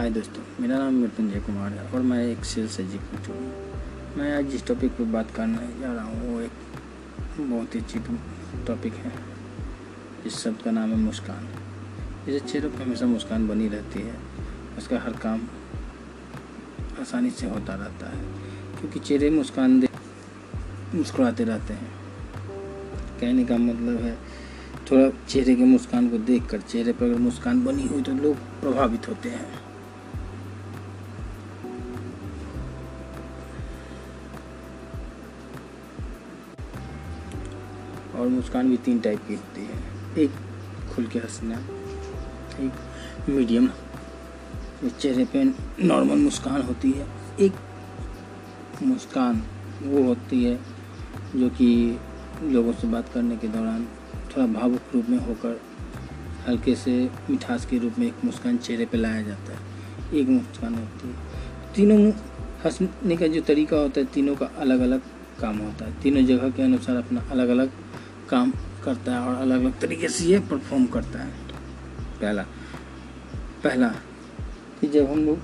हाय दोस्तों, मेरा नाम मृत्युंजय कुमार है और मैं एक सेल्स एग्जीक्यूटिव हूँ। मैं आज जिस टॉपिक पर बात करने जा रहा हूँ। वो एक बहुत ही अच्छी टॉपिक है इस शब्द का नाम है मुस्कान। जैसे चेहरों पर हमेशा मुस्कान बनी रहती है। उसका हर काम आसानी से होता रहता है, क्योंकि चेहरे मुस्कान दे मुस्कुराते रहते हैं। कहने का मतलब है, थोड़ा चेहरे के मुस्कान को देखकर, चेहरे पर अगर मुस्कान बनी हुई तो लोग प्रभावित होते हैं। और मुस्कान भी तीन टाइप की होती है। एक खुल के हंसना, एक मीडियम चेहरे पे नॉर्मल मुस्कान होती है। एक मुस्कान वो होती है जो कि लोगों से बात करने के दौरान थोड़ा भावुक रूप में होकर हल्के से मिठास के रूप में एक मुस्कान चेहरे पे लाया जाता है। एक मुस्कान होती है। तीनों हंसने का जो तरीका होता है, तीनों का अलग अलग काम होता है। तीनों जगह के अनुसार अपना अलग अलग काम करता है और अलग अलग तरीके से ये परफॉर्म करता है। पहला पहला कि जब हम लोग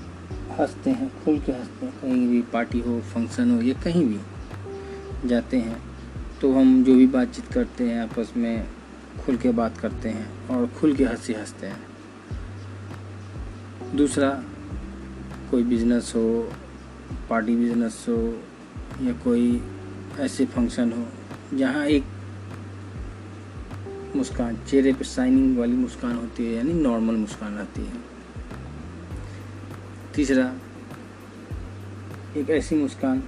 हँसते हैं, खुल के हँसते हैं, कहीं भी पार्टी हो फ़ंक्शन हो, या कहीं भी जाते हैं तो हम जो भी बातचीत करते हैं, आपस में खुल के बात करते हैं और खुल के हँसी हँसते हैं। दूसरा, कोई बिज़नेस हो पार्टी बिज़नेस हो, या कोई ऐसे फ़ंक्शन हो, जहाँ एक मुस्कान, चेहरे पे शाइनिंग वाली मुस्कान होती है, यानी नॉर्मल मुस्कान रहती है। तीसरा, एक ऐसी मुस्कान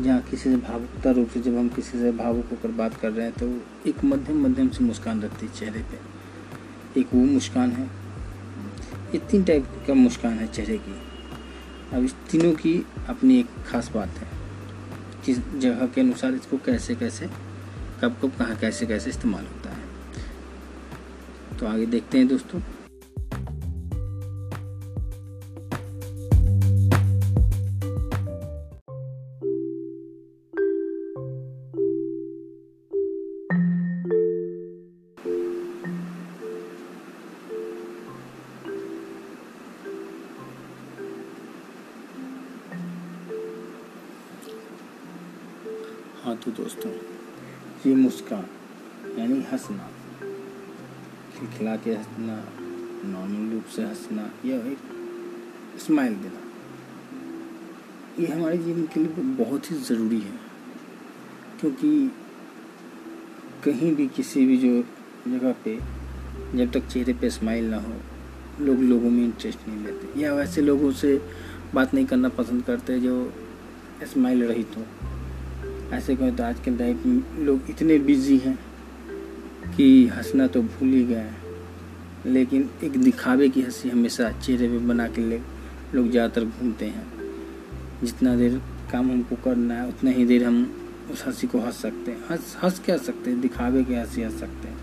जहाँ किसी से भावुकता रूप से जब हम किसी से भावुक होकर बात कर रहे हैं तो एक मध्यम मध्यम सी मुस्कान रहती है चेहरे पे। एक वो मुस्कान है। ये तीन टाइप का मुस्कान है चेहरे की। अब इस तीनों की अपनी एक खास बात है। किस जगह के अनुसार इसको कैसे कैसे कब कब कहाँ कैसे कैसे इस्तेमाल है तो आगे देखते हैं दोस्तों। हाँ तो दोस्तों ये मुस्कान यानी हंसना। खिलखिला के हंसना, नॉर्मल रूप से हंसना, या एक स्माइल देना। ये हमारे जीवन के लिए बहुत ही ज़रूरी है, क्योंकि कहीं भी किसी भी जो जगह पे जब तक चेहरे पे स्माइल ना हो, लोग लोगों में इंटरेस्ट नहीं लेते या वैसे लोगों से बात नहीं करना पसंद करते जो स्माइल रहित हो। ऐसे कहें तो आज के टाइप लोग इतने बिज़ी हैं। कि हंसना तो भूल ही गए लेकिन एक दिखावे की हँसी हमेशा चेहरे पे बना के ले लोग ज़्यादातर घूमते हैं। जितना देर काम हमको करना है, उतना ही देर हम उस हँसी को हंस सकते हैं। हंस हंस क्या सकते हैं? दिखावे की हँसी हंस सकते हैं।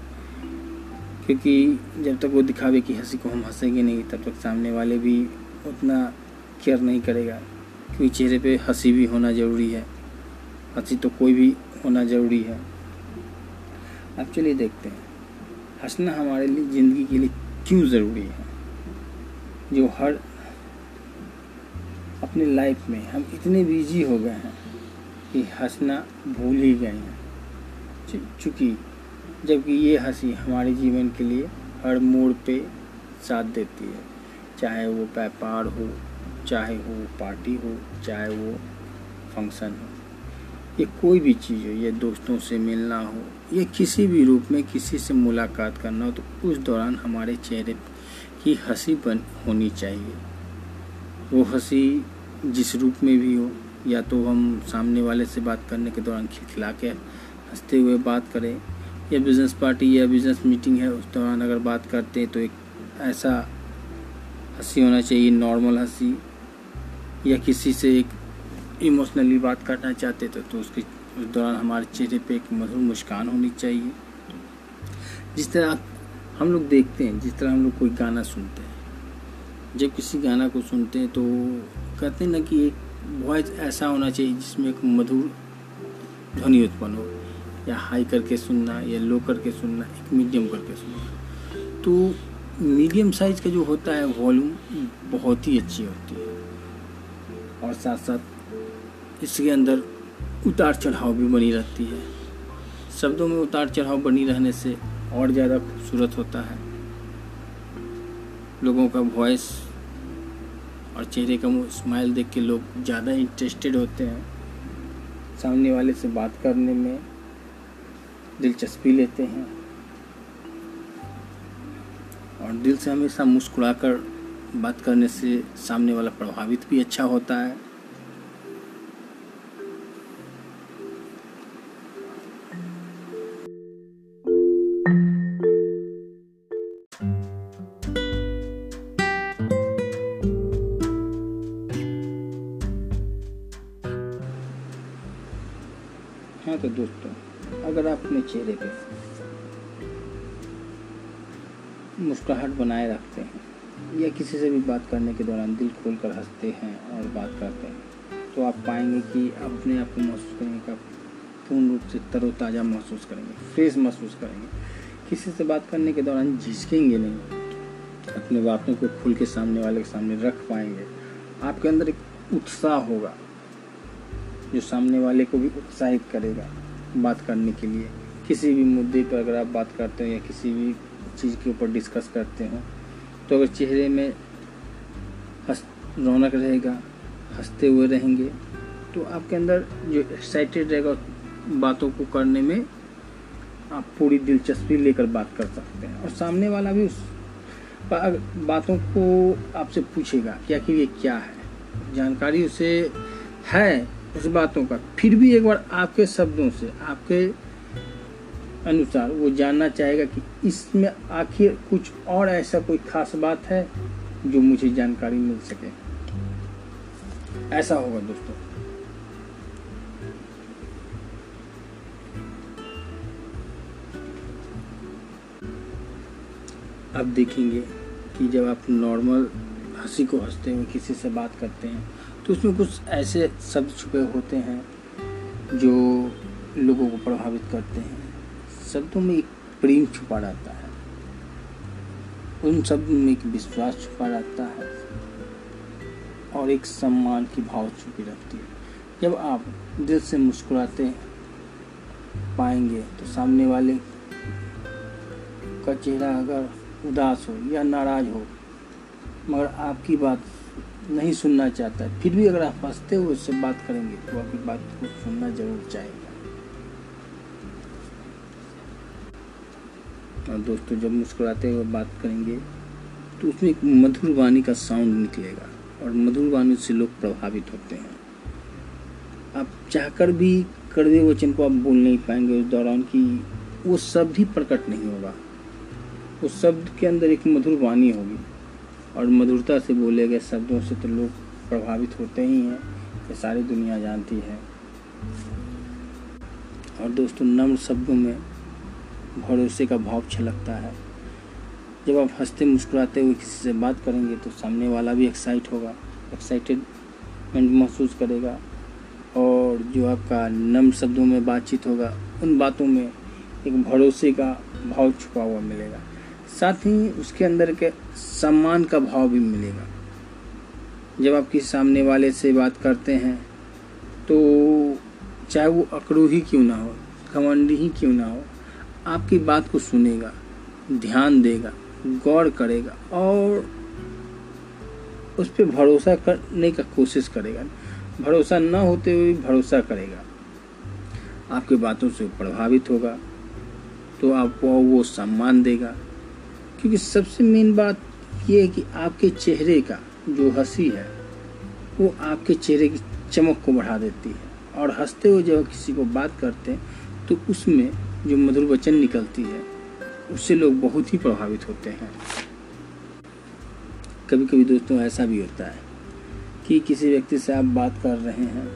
क्योंकि जब तक वो दिखावे की हँसी को हम हंसेंगे नहीं, तब तक सामने वाले भी उतना केयर नहीं करेगा। क्योंकि चेहरे पे हँसी भी होना ज़रूरी है। हँसी तो कोई भी होना ज़रूरी है। अब चलिए देखते हैं। हंसना हमारे लिए, ज़िंदगी के लिए क्यों ज़रूरी है? जो हर अपने लाइफ में हम इतने बिज़ी हो गए हैं कि हंसना भूल ही गए हैं। चूँकि जबकि ये हँसी हमारे जीवन के लिए हर मोड़ पे साथ देती है। चाहे वो व्यापार हो, चाहे वो पार्टी हो, चाहे वो फ़ंक्शन हो। ये कोई भी चीज़ हो, ये दोस्तों से मिलना हो या किसी भी रूप में किसी से मुलाकात करना हो तो उस दौरान हमारे चेहरे की हँसी बन, होनी चाहिए। वो हँसी जिस रूप में भी हो, या तो हम सामने वाले से बात करने के दौरान खिलखिला के हँसते हुए बात करें, या बिज़नेस पार्टी या बिज़नेस मीटिंग है, उस दौरान अगर बात करते हैं तो एक ऐसा हँसी होना चाहिए नॉर्मल हँसी, या किसी से एक इमोशनली बात करना चाहते थे तो उसके उस दौरान हमारे चेहरे पे एक मधुर मुस्कान होनी चाहिए। जिस तरह हम लोग देखते हैं, जिस तरह हम लोग कोई गाना सुनते हैं। जब किसी गाना को सुनते हैं तो कहते हैं ना कि एक वॉइस ऐसा होना चाहिए जिसमें एक मधुर ध्वनि उत्पन्न हो, या हाई करके सुनना, या लो करके सुनना, एक मीडियम करके सुनना। तो मीडियम साइज़ का जो होता है वॉल्यूम बहुत ही अच्छी होती है। और साथ साथ इसके अंदर उतार चढ़ाव भी बनी रहती है। शब्दों में उतार चढ़ाव बनी रहने से और ज़्यादा खूबसूरत होता है। लोगों का वॉइस और चेहरे का स्माइल देख के लोग ज़्यादा इंटरेस्टेड होते हैं। सामने वाले से बात करने में दिलचस्पी लेते हैं। और दिल से हमेशा मुस्कुराकर बात करने से सामने वाला प्रभावित भी अच्छा होता है। तो दोस्तों अगर आप अपने चेहरे पे मुस्कुराहट बनाए रखते हैं या किसी से भी बात करने के दौरान दिल खोल कर हँसते हैं और बात करते हैं तो आप पाएँगे कि अपने आप को महसूस करेंगे कि आप पूर्ण रूप से तरोताज़ा महसूस करेंगे, फ्रेश महसूस करेंगे। किसी से बात करने के दौरान झिझकेंगे नहीं, अपने बातों को खुल के सामने वाले के सामने रख पाएँगे। आपके अंदर एक उत्साह होगा जो सामने वाले को भी उत्साहित करेगा बात करने के लिए। किसी भी मुद्दे पर अगर आप बात करते हो या किसी भी चीज़ के ऊपर डिस्कस करते हो तो अगर चेहरे में हंस, रौनक रहेगा, हँसते हुए रहेंगे तो आपके अंदर जो एक्साइटेड रहेगा बातों को करने में आप पूरी दिलचस्पी लेकर बात कर सकते हैं। और सामने वाला भी उस बातों को आपसे पूछेगा कि आखिर ये क्या है? जानकारी उसे है उस बातों का। फिर भी एक बार आपके शब्दों से, आपके अनुसार वो जानना चाहेगा कि इसमें आखिर कुछ और ऐसा कोई खास बात है जो मुझे जानकारी मिल सके। ऐसा होगा दोस्तों। अब देखेंगे कि जब आप नॉर्मल हँसी को हँसते हुए किसी से बात करते हैं तो उसमें कुछ ऐसे शब्द छुपे होते हैं जो लोगों को प्रभावित करते हैं। शब्दों में एक प्रेम छुपा रहता है। उन शब्दों में एक विश्वास छुपा रहता है और एक सम्मान की भाव छुपी रहती है। जब आप दिल से मुस्कुराते पाएँगे तो सामने वाले का चेहरा अगर उदास हो या नाराज़ हो, मगर आपकी बात नहीं सुनना चाहता। है फिर भी अगर आप हँसते हुए उससे बात करेंगे तो आपकी बात को सुनना ज़रूर चाहेगा और दोस्तों, जब मुस्कुराते हुए बात करेंगे तो उसमें एक मधुर वाणी का साउंड निकलेगा, और मधुर वाणी से लोग प्रभावित होते हैं। आप चाहकर भी कड़वे वचन को आप बोल नहीं पाएँगे उस दौरान कि वो शब्द ही प्रकट नहीं होगा। उस शब्द के अंदर एक मधुर वाणी होगी। और मधुरता से बोले गए शब्दों से तो लोग प्रभावित होते ही हैं, ये सारी दुनिया जानती है। और दोस्तों, नम्र शब्दों में भरोसे का भाव छलकता है। जब आप हँसते मुस्कुराते हुए किसी से बात करेंगे तो सामने वाला भी एक्साइट होगा एक्साइटेडमेंट महसूस करेगा। और जो आपका नम्र शब्दों में बातचीत होगा, उन बातों में एक भरोसे का भाव छुपा हुआ मिलेगा। साथ ही उसके अंदर के सम्मान का भाव भी मिलेगा। जब आप किसी सामने वाले से बात करते हैं तो चाहे वो अकड़ू ही क्यों ना हो घमंडी ही क्यों ना हो, आपकी बात को सुनेगा, ध्यान देगा, गौर करेगा और उस पर भरोसा करने का कोशिश करेगा। भरोसा न होते हुए भरोसा करेगा। आपकी बातों से प्रभावित होगा तो आपको वो सम्मान देगा। क्योंकि सबसे मेन बात ये है कि आपके चेहरे का जो हँसी है, वो आपके चेहरे की चमक को बढ़ा देती है। और हँसते हुए जब किसी को बात करते हैं तो उसमें जो मधुर वचन निकलती है, उससे लोग बहुत ही प्रभावित होते हैं। कभी कभी दोस्तों ऐसा भी होता है कि किसी व्यक्ति से आप बात कर रहे हैं,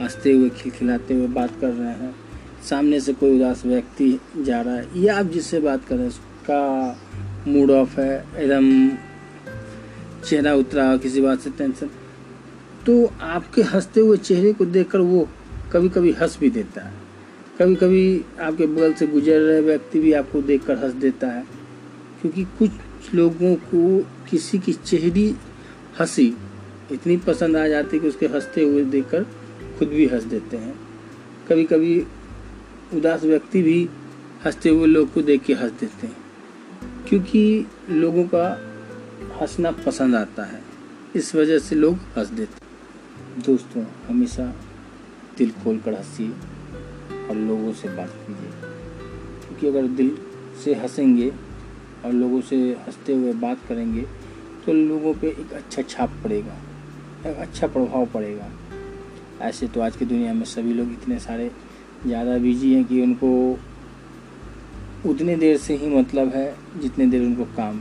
हँसते हुए, खिलखिलाते हुए बात कर रहे हैं, सामने से कोई उदास व्यक्ति जा रहा है, या आप जिससे बात कर रहे हैं का मूड ऑफ़ है, एकदम चेहरा उतरा, किसी बात से टेंशन तो आपके हँसते हुए चेहरे को देखकर वो कभी कभी हंस भी देता है। कभी कभी आपके बगल से गुजर रहे व्यक्ति भी आपको देखकर हंस देता है, क्योंकि कुछ लोगों को किसी की चेहरी हँसी इतनी पसंद आ जाती है कि उसके हँसते हुए देखकर खुद भी हंस देते हैं। कभी कभी उदास व्यक्ति भी हँसते हुए लोग को देख के हंस देते हैं। क्योंकि लोगों का हंसना पसंद आता है। इस वजह से लोग हंस देते दोस्तों, हमेशा दिल खोल कर हंसिए और लोगों से बात कीजिए। क्योंकि अगर दिल से हंसेंगे और लोगों से हँसते हुए बात करेंगे तो लोगों पे एक अच्छा छाप पड़ेगा, एक अच्छा प्रभाव पड़ेगा। ऐसे तो आज की दुनिया में सभी लोग इतने सारे ज़्यादा बिज़ी हैं कि उनको उतने देर से ही मतलब है जितने देर उनको काम